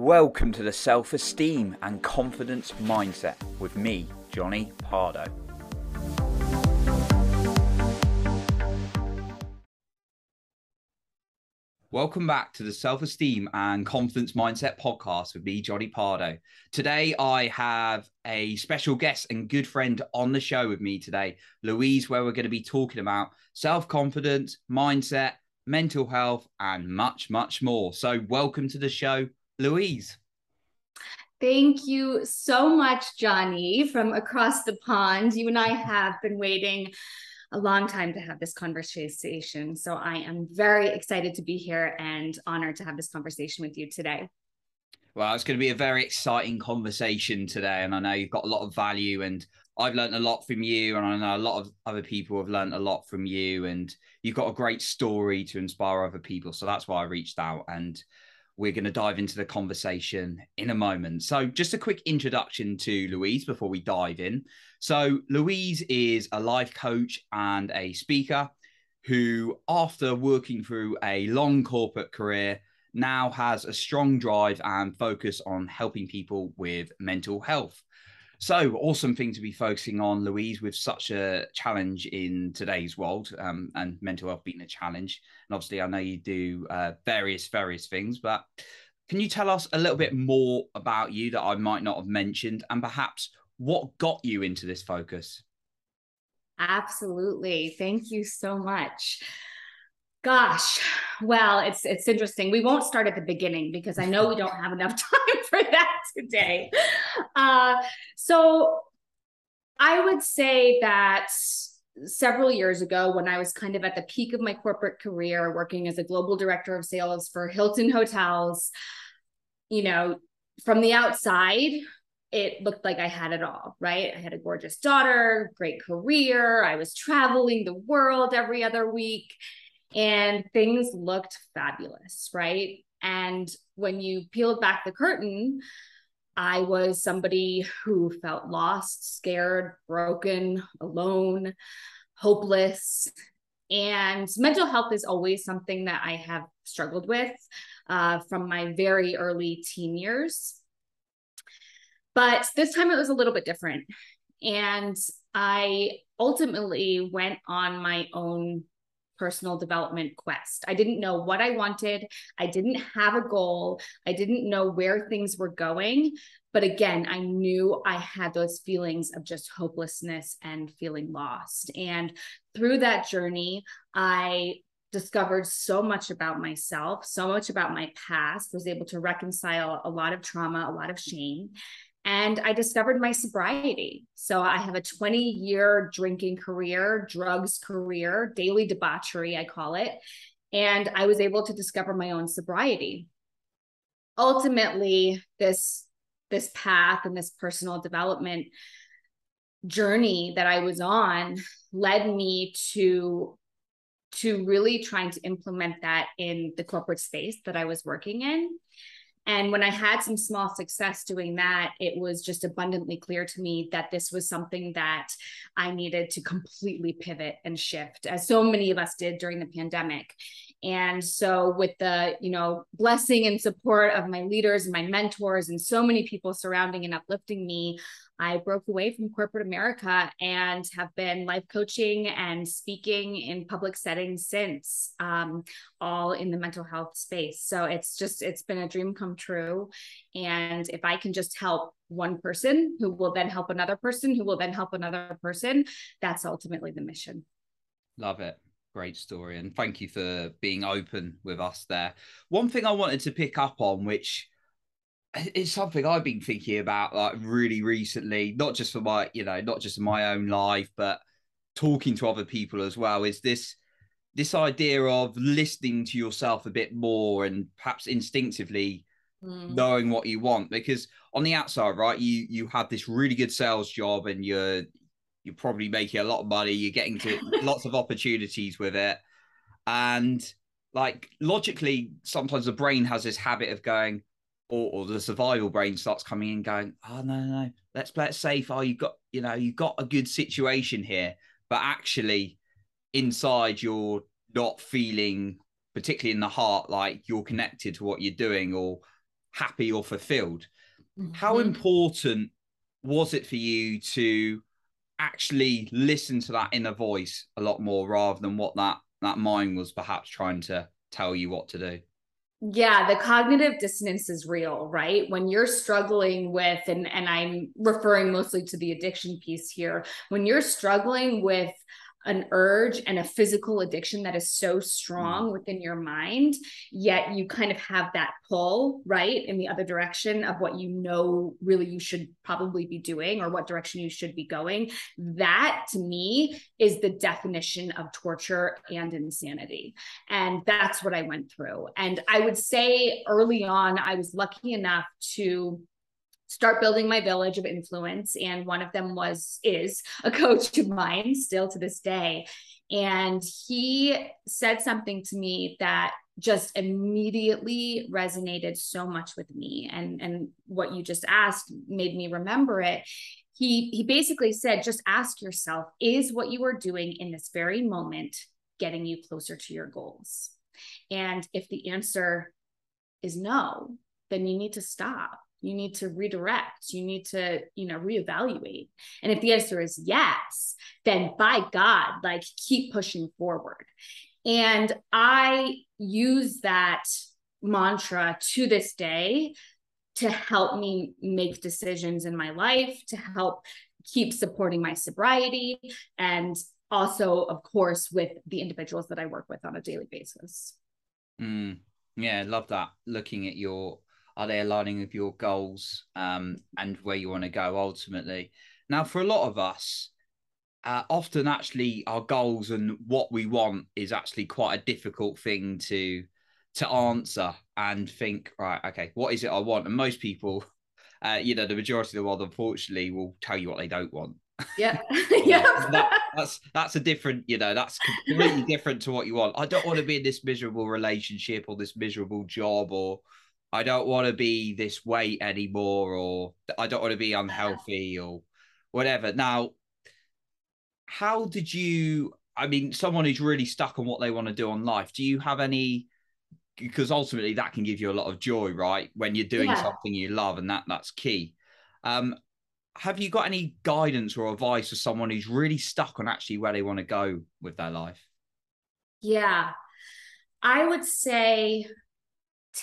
Welcome to the Self Esteem and Confidence Mindset with me, Johnny Pardo. Welcome back to the Self Esteem and Confidence Mindset podcast with me, Johnny Pardo. Today, I have a special guest and good friend on the show with me today, Louise, where we're going to be talking about self confidence, mindset, mental health, and much, much more. So, welcome to the show, Louise. Thank you so much, Johnny, from across the pond. You and I have been waiting a long time to have this conversation. So I am very excited to be here and honored to have this conversation with you today. Well, it's going to be a very exciting conversation today. And I know you've got a lot of value, and I've learned a lot from you. And I know a lot of other people have learned a lot from you. And you've got a great story to inspire other people. So that's why I reached out. And we're going to dive into the conversation in a moment. So, just a quick introduction to Louise before we dive in. So, Louise is a life coach and a speaker who, after working through a long corporate career, now has a strong drive and focus on helping people with mental health. So awesome thing to be focusing on, Louise, with such a challenge in today's world, um, and mental health being a challenge. And obviously, I know you do uh, various various things, but can you tell us a little bit more about you that I might not have mentioned, and perhaps what got you into this focus? Absolutely. Thank you so much. Gosh, well, it's it's interesting. We won't start at the beginning because I know we don't have enough time for that today. Uh, so I would say that several years ago, when I was kind of at the peak of my corporate career, working as a global director of sales for Hilton Hotels, you know, from the outside, it looked like I had it all, right? I had a gorgeous daughter, great career. I was traveling the world every other week and things looked fabulous, right? And when you peeled back the curtain, I was somebody who felt lost, scared, broken, alone, hopeless. And mental health is always something that I have struggled with uh, from my very early teen years. But this time it was a little bit different. And I ultimately went on my own personal development quest. I didn't know what I wanted. I didn't have a goal. I didn't know where things were going. But again, I knew I had those feelings of just hopelessness and feeling lost. And through that journey, I discovered so much about myself, so much about my past, was able to reconcile a lot of trauma, a lot of shame and I discovered my sobriety. So I have a 20 year drinking career, drugs career, daily debauchery, I call it. And I was able to discover my own sobriety. Ultimately, this this path and this personal development journey that I was on led me to to really trying to implement that in the corporate space that I was working in and when I had some small success doing that, it was just abundantly clear to me that this was something that I needed to completely pivot and shift, as so many of us did during the pandemic. And so, with the you know blessing and support of my leaders and my mentors and so many people surrounding and uplifting me, I broke away from corporate America and have been life coaching and speaking in public settings since, um, all in the mental health space. So it's just, it's been a dream come true. And if I can just help one person who will then help another person, who will then help another person, that's ultimately the mission. Love it great story and thank you for being open with us there one thing i wanted to pick up on which it's something I've been thinking about like really recently, not just for my, you know, not just in my own life, but talking to other people as well. Is this this idea of listening to yourself a bit more and perhaps instinctively mm. knowing what you want? Because on the outside, right, you you have this really good sales job and you're you're probably making a lot of money, you're getting to lots of opportunities with it. And like logically, sometimes the brain has this habit of going, or, or the survival brain starts coming in going, oh no, no, no, let's play it safe. Oh, you got, you know, you got a good situation here, but actually inside you're not feeling, particularly in the heart, like you're connected to what you're doing, or happy or fulfilled. Mm-hmm. How important was it for you to actually listen to that inner voice a lot more rather than what that that mind was perhaps trying to tell you what to do? Yeah the cognitive dissonance is real right? When you're struggling with and and i'm referring mostly to the addiction piece here when you're struggling with an urge and a physical addiction that is so strong mm. within your mind, yet you kind of have that pull, right, in the other direction of what you know really you should probably be doing or what direction you should be going. That to me is the definition of torture and insanity. And that's what I went through. And I would say early on, I was lucky enough to start building my village of influence and one of them was is a coach of mine still to this day. And he said something to me that just immediately resonated so much with me and and what you just asked made me remember it. He he basically said just ask yourself is what you are doing in this very moment getting you closer to your goals? And if the answer is no then you need to stop you need to redirect you need to you know reevaluate. And if the answer is yes then by god like keep pushing forward. And i use that mantra to this day to help me make decisions in my life to help keep supporting my sobriety and also of course with the individuals that i work with on a daily basis. Mm, yeah love that looking at your are they aligning with your goals um, and where you want to go ultimately? Now, for a lot of us, uh, often actually our goals and what we want is actually quite a difficult thing to to answer and think right okay what is it i want? And most people uh, you know the majority of the world unfortunately will tell you what they don't want. Yeah. Yeah. That, that's that's a different you know that's completely different to what you want. I don't want to be in this miserable relationship or this miserable job or I don't want to be this weight anymore, or I don't want to be unhealthy, or whatever. Now, how did you? I mean, someone who's really stuck on what they want to do on life. Do you have any? Because ultimately, that can give you a lot of joy, right? When you're doing yeah. something you love, and that that's key. Um, have you got any guidance or advice for someone who's really stuck on actually where they want to go with their life? Yeah, I would say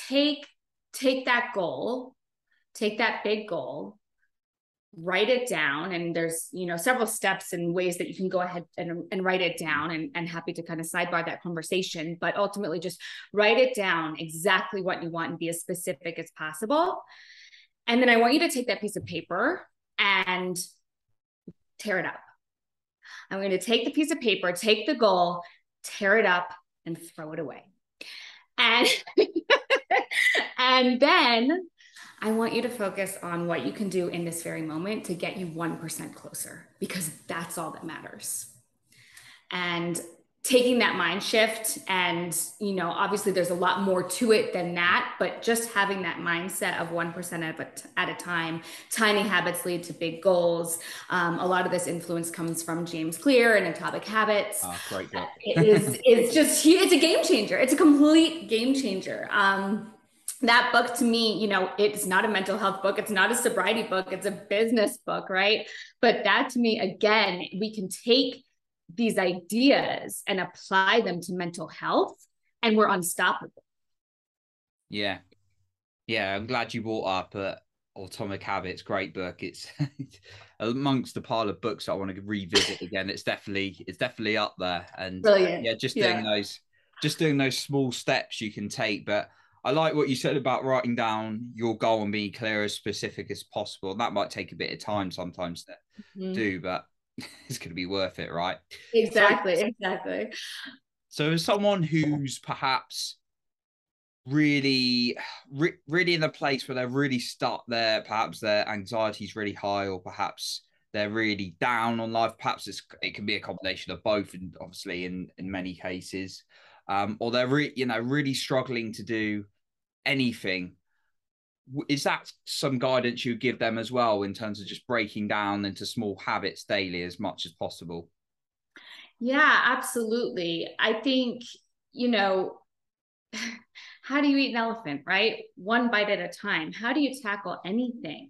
take take that goal, take that big goal, write it down. And there's, you know, several steps and ways that you can go ahead and, and write it down and, and happy to kind of sidebar that conversation. But ultimately just write it down exactly what you want and be as specific as possible. And then I want you to take that piece of paper and tear it up. I'm going to take the piece of paper, take the goal, tear it up, and throw it away. And and then I want you to focus on what you can do in this very moment to get you 1% closer because that's all that matters. And taking that mind shift and you know obviously there's a lot more to it than that but just having that mindset of 1% at a time tiny habits lead to big goals um, a lot of this influence comes from james clear and atomic habits oh, great book. it is it's just it's a game changer it's a complete game changer um, that book to me, you know, it's not a mental health book, it's not a sobriety book, it's a business book, right? But that to me, again, we can take these ideas and apply them to mental health and we're unstoppable. Yeah. Yeah, I'm glad you brought up uh, Atomic Habits, great book. It's amongst the pile of books I want to revisit again. It's definitely it's definitely up there. And Brilliant. yeah, just doing yeah. those just doing those small steps you can take. But I like what you said about writing down your goal and being clear as specific as possible. That might take a bit of time sometimes to mm-hmm. do, but it's going to be worth it, right? Exactly, so, exactly. So, as someone who's perhaps really, re- really in a place where they're really stuck there, perhaps their anxiety is really high, or perhaps they're really down on life. Perhaps it's, it can be a combination of both, and obviously in in many cases, um, or they're re- you know really struggling to do anything is that some guidance you give them as well in terms of just breaking down into small habits daily as much as possible yeah absolutely i think you know how do you eat an elephant, right? One bite at a time. How do you tackle anything?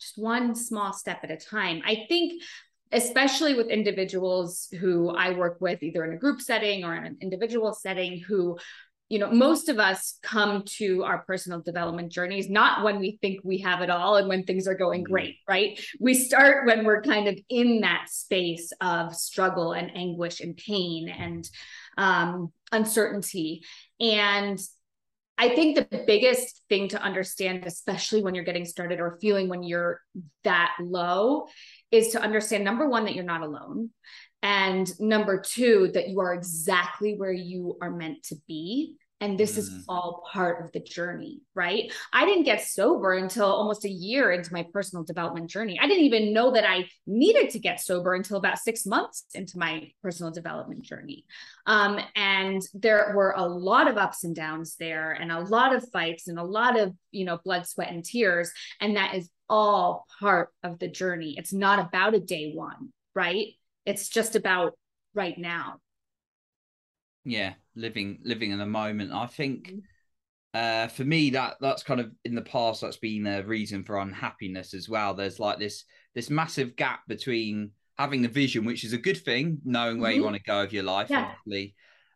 Just one small step at a time. I think especially with individuals who I work with, either in a group setting or in an individual setting, who you know, most of us come to our personal development journeys not when we think we have it all and when things are going mm-hmm. great, right? We start when we're kind of in that space of struggle and anguish and pain and um, uncertainty. And I think the biggest thing to understand, especially when you're getting started or feeling when you're that low, is to understand number one, that you're not alone. And number two, that you are exactly where you are meant to be. And this mm. is all part of the journey, right? I didn't get sober until almost a year into my personal development journey. I didn't even know that I needed to get sober until about six months into my personal development journey. Um, and there were a lot of ups and downs there, and a lot of fights, and a lot of, you know, blood, sweat, and tears. And that is all part of the journey. It's not about a day one, right? It's just about right now. Yeah, living living in the moment. I think mm-hmm. uh, for me that that's kind of in the past that's been a reason for unhappiness as well. There's like this this massive gap between having the vision, which is a good thing, knowing where mm-hmm. you want to go with your life, yeah. obviously,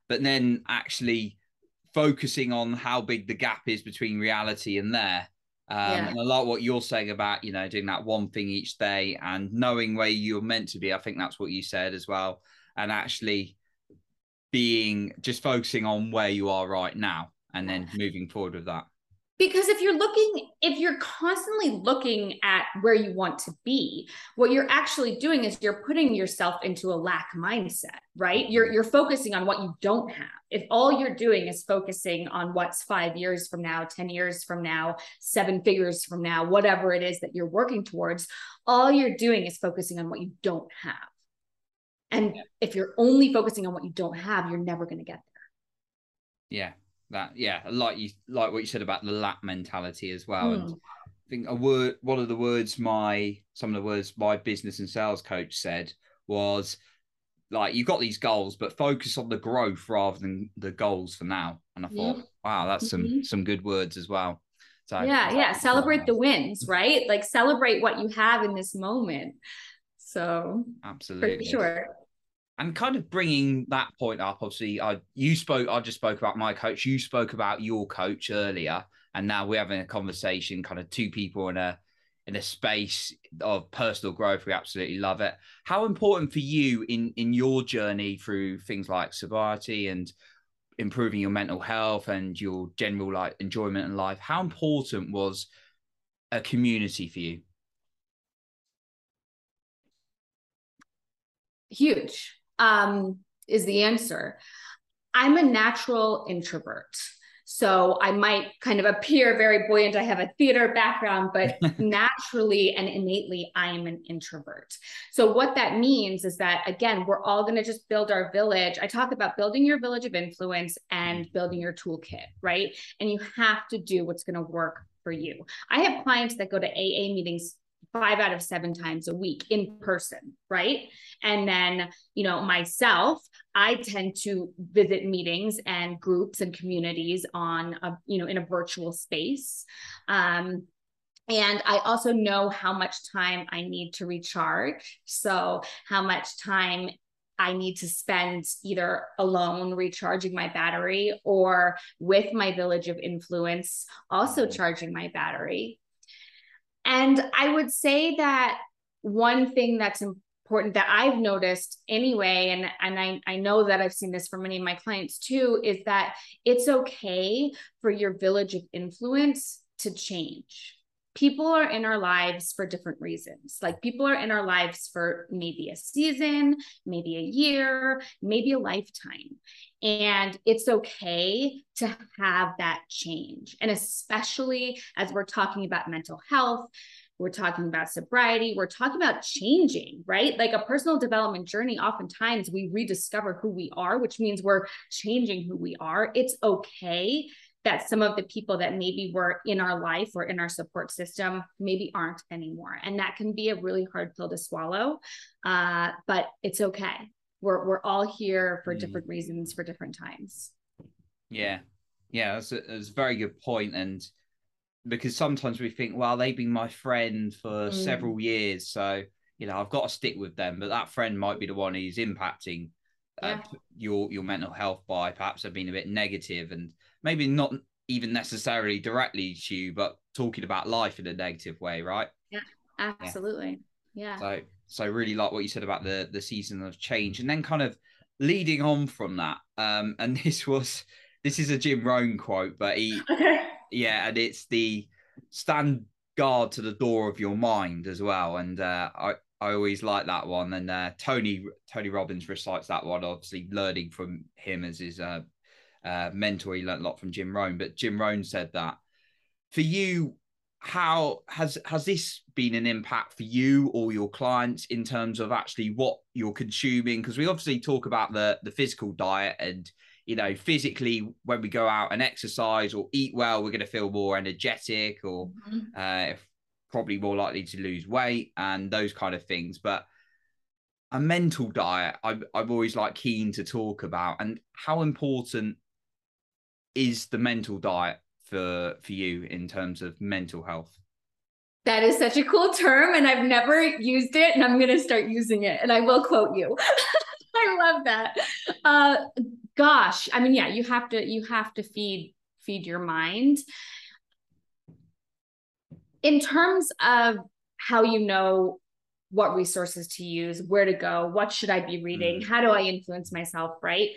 but then actually focusing on how big the gap is between reality and there. Um, yeah. And a lot what you're saying about, you know, doing that one thing each day and knowing where you're meant to be. I think that's what you said as well. And actually being just focusing on where you are right now and then moving forward with that because if you're looking if you're constantly looking at where you want to be what you're actually doing is you're putting yourself into a lack mindset right? You're you're focusing on what you don't have. If all you're doing is focusing on what's 5 years from now 10 years from now 7 figures from now whatever it is that you're working towards all you're doing is focusing on what you don't have. And if you're only focusing on what you don't have you're never going to get there. Yeah that yeah like you like what you said about the lap mentality as well. And hmm. i think a word one of the words my some of the words my business and sales coach said was like you've got these goals but focus on the growth rather than the goals for now. And i thought yeah. wow that's some mm-hmm. some good words as well. So yeah yeah celebrate the wins right? Like celebrate what you have in this moment. So absolutely. for sure and kind of bringing that point up obviously i you spoke i just spoke about my coach you spoke about your coach earlier and now we're having a conversation kind of two people in a in a space of personal growth we absolutely love it. How important for you in in your journey through things like sobriety and improving your mental health and your general like enjoyment in life how important was a community for you? Huge um, is the answer. I'm a natural introvert. So I might kind of appear very buoyant. I have a theater background, but naturally and innately, I am an introvert. So what that means is that, again, we're all going to just build our village. I talk about building your village of influence and building your toolkit, right? And you have to do what's going to work for you. I have clients that go to AA meetings five out of seven times a week in person, right? And then, you know, myself, I tend to visit meetings and groups and communities on a, you know, in a virtual space. Um, and I also know how much time I need to recharge. So, how much time I need to spend either alone recharging my battery or with my village of influence, also mm-hmm. charging my battery. And I would say that one thing that's important that I've noticed anyway, and, and I, I know that I've seen this for many of my clients too, is that it's okay for your village of influence to change people are in our lives for different reasons. Like people are in our lives for maybe a season, maybe a year, maybe a lifetime. And it's okay to have that change. And especially as we're talking about mental health, we're talking about sobriety, we're talking about changing, right? Like a personal development journey, oftentimes we rediscover who we are, which means we're changing who we are. It's okay that some of the people that maybe were in our life or in our support system maybe aren't anymore. And that can be a really hard pill to swallow, uh, but it's okay. We're, we're all here for mm. different reasons for different times. Yeah. Yeah, that's a, that's a very good point. And because sometimes we think, well, they've been my friend for mm. several years. So, you know, I've got to stick with them. But that friend might be the one who's impacting uh, yeah. your your mental health by perhaps have been a bit negative and maybe not even necessarily directly to you, but talking about life in a negative way, right? Yeah, absolutely. Yeah. yeah. So so really like what you said about the the season of change. And then kind of leading on from that, um, and this was this is a Jim Rohn quote, but he okay. yeah, and it's the stand guard to the door of your mind as well. And uh, I I always like that one. And uh, Tony Tony Robbins recites that one, obviously learning from him as his uh, uh, mentor. He learned a lot from Jim Rohn, but Jim Rohn said that for you, how has has this been an impact for you or your clients in terms of actually what you're consuming? Because we obviously talk about the the physical diet and you know physically when we go out and exercise or eat well, we're going to feel more energetic or mm-hmm. uh, probably more likely to lose weight and those kind of things. But a mental diet, I've I've always like keen to talk about and how important is the mental diet for for you in terms of mental health? That is such a cool term, and I've never used it, and I'm going to start using it, and I will quote you. I love that. Uh, gosh, I mean, yeah, you have to you have to feed feed your mind. In terms of how you know what resources to use, where to go, what should I be reading, mm. how do I influence myself, right?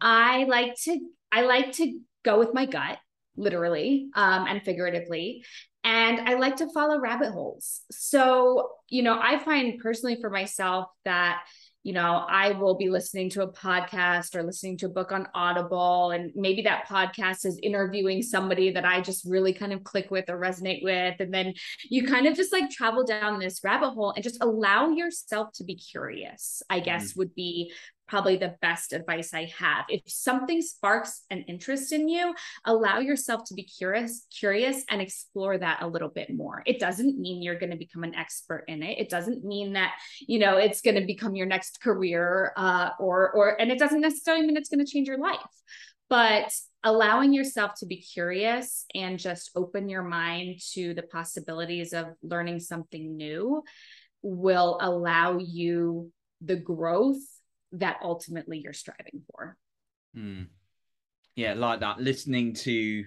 I like to I like to go with my gut literally um, and figuratively. And I like to follow rabbit holes. So, you know, I find personally for myself that you know, I will be listening to a podcast or listening to a book on Audible. And maybe that podcast is interviewing somebody that I just really kind of click with or resonate with. And then you kind of just like travel down this rabbit hole and just allow yourself to be curious, I guess mm-hmm. would be probably the best advice I have. If something sparks an interest in you, allow yourself to be curious, curious and explore that a little bit more. It doesn't mean you're going to become an expert in it. It doesn't mean that, you know, it's going to become your next career uh, or or and it doesn't necessarily mean it's going to change your life. But allowing yourself to be curious and just open your mind to the possibilities of learning something new will allow you the growth that ultimately you're striving for. Mm. Yeah, like that. Listening to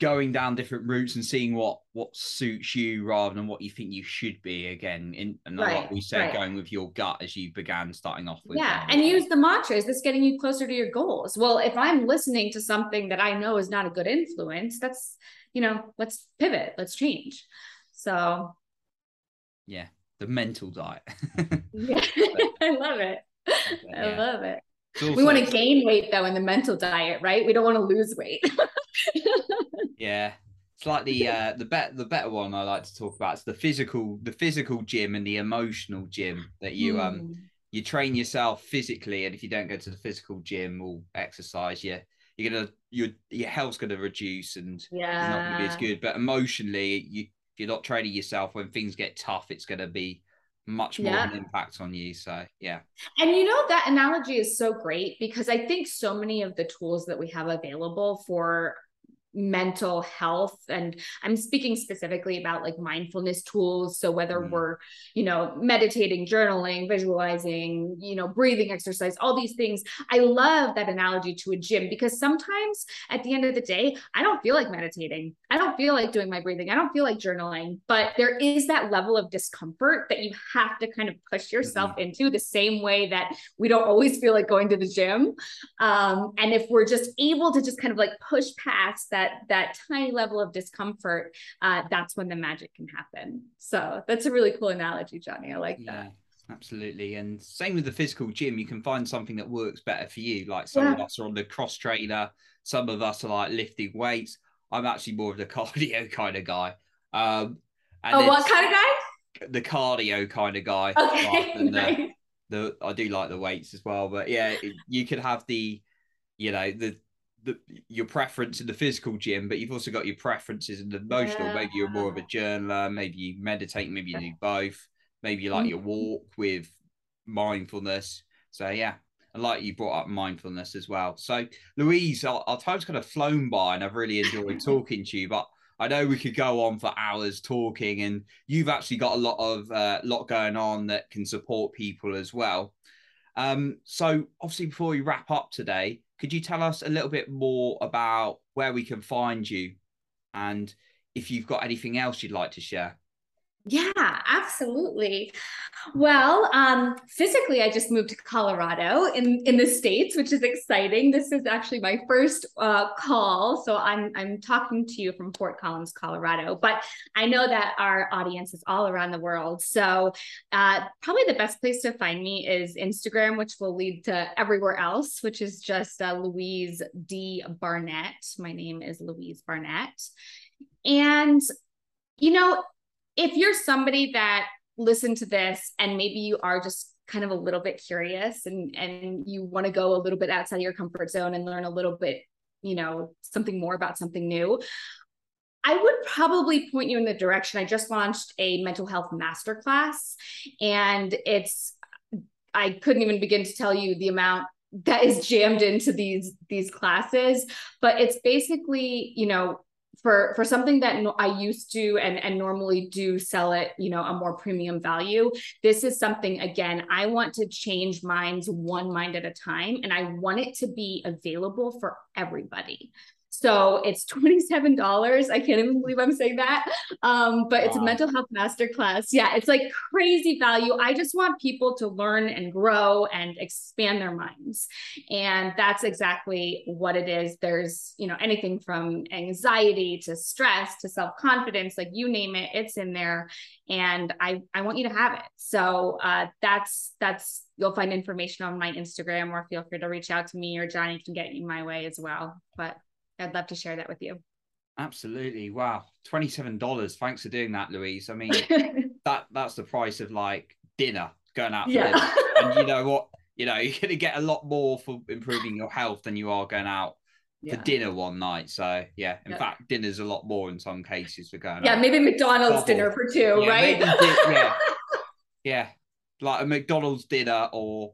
going down different routes and seeing what what suits you rather than what you think you should be again in and right, like we said right. going with your gut as you began starting off with yeah and use the mantra is this getting you closer to your goals well if i'm listening to something that i know is not a good influence that's you know let's pivot let's change so yeah the mental diet yeah i love it I yeah. love it. we want to gain weight though in the mental diet, right? We don't want to lose weight. yeah. It's like the uh the bet the better one I like to talk about. It's the physical the physical gym and the emotional gym that you mm. um hmm. you train yourself physically and if you don't go to the physical gym or exercise, yeah, you're gonna your your health's gonna reduce and yeah. it's not gonna be as good. But emotionally, you if you're not training yourself when things get tough, it's gonna be much more yeah. of an impact on you. So yeah. And you know that analogy is so great because I think so many of the tools that we have available for mental health and i'm speaking specifically about like mindfulness tools. So whether mm. we're you know meditating journaling visualizing you know breathing exercise all these things i love that analogy to a gym because sometimes at the end of the day i don't feel like meditating. I don't feel like doing my breathing. I don't feel like journaling. But there is that level of discomfort that you have to kind of push yourself mm-hmm. into the same way that we don't always feel like going to the gym. Um, and if we're just able to just kind of like push past that that that tiny level of discomfort, uh, that's when the magic can happen. So that's a really cool analogy, Johnny. I like yeah. that. Absolutely. And same with the physical gym, you can find something that works better for you. Like some yeah. of us are on the cross trainer, some of us are like lifting weights. I'm actually more of the cardio kind of guy. Um, oh, what kind of guy? The cardio kind of guy. Okay. The, the, I do like the weights as well, but yeah, you could have the, you know, the the, your preference in the physical gym, but you've also got your preferences in the emotional. Yeah. Maybe you're more of a journaler, maybe you meditate, maybe you do both, maybe you like mm-hmm. your walk with mindfulness. So yeah, I like you brought up mindfulness as well. So, Louise, our, our time's kind of flown by, and I've really enjoyed talking to you. But I know we could go on for hours talking, and you've actually got a lot of uh, lot going on that can support people as well. Um, so, obviously, before we wrap up today, could you tell us a little bit more about where we can find you, and if you've got anything else you'd like to share? Yeah, absolutely. Well, um, physically, I just moved to Colorado in in the states, which is exciting. This is actually my first uh, call, so I'm I'm talking to you from Fort Collins, Colorado. But I know that our audience is all around the world, so uh, probably the best place to find me is Instagram, which will lead to everywhere else, which is just uh, Louise D Barnett. My name is Louise Barnett, and you know if you're somebody that listened to this and maybe you are just kind of a little bit curious and and you want to go a little bit outside your comfort zone and learn a little bit you know something more about something new I would probably point you in the direction. I just launched a mental health masterclass, and it's I couldn't even begin to tell you the amount that is jammed into these these classes, but it's basically you know for for something that I used to and and normally do sell it, you know, a more premium value. This is something again, I want to change minds one mind at a time and I want it to be available for everybody. So it's $27. I can't even believe I'm saying that. Um, but wow. it's a mental health masterclass. Yeah, it's like crazy value. I just want people to learn and grow and expand their minds. And that's exactly what it is. There's, you know, anything from anxiety to stress to self-confidence, like you name it, it's in there. And I, I want you to have it. So uh, that's that's you'll find information on my Instagram or feel free to reach out to me or Johnny can get you my way as well. But I'd love to share that with you. Absolutely. Wow. $27. Thanks for doing that, Louise. I mean, that that's the price of like dinner going out for yeah. dinner. And you know what? You know, you're going to get a lot more for improving your health than you are going out yeah. for dinner one night. So yeah, in yeah. fact, dinner's a lot more in some cases for going. Yeah, out. maybe McDonald's Double. dinner for two, yeah, right? yeah, yeah, like a McDonald's dinner or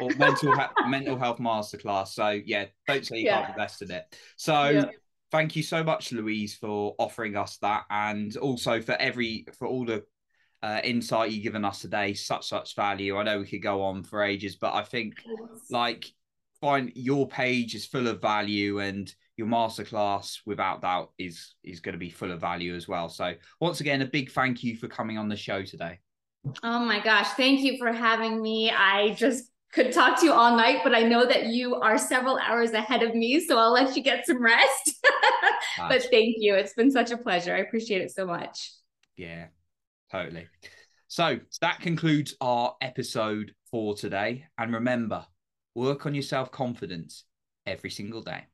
or mental he- mental health masterclass. So yeah, don't say you yeah. can't invest in it. So yeah. thank you so much, Louise, for offering us that, and also for every for all the uh, insight you've given us today. Such such value. I know we could go on for ages, but I think like find your page is full of value and your masterclass without doubt is is going to be full of value as well so once again a big thank you for coming on the show today oh my gosh thank you for having me i just could talk to you all night, but I know that you are several hours ahead of me, so I'll let you get some rest. but thank you. It's been such a pleasure. I appreciate it so much. Yeah, totally. So that concludes our episode for today. And remember, work on your self confidence every single day.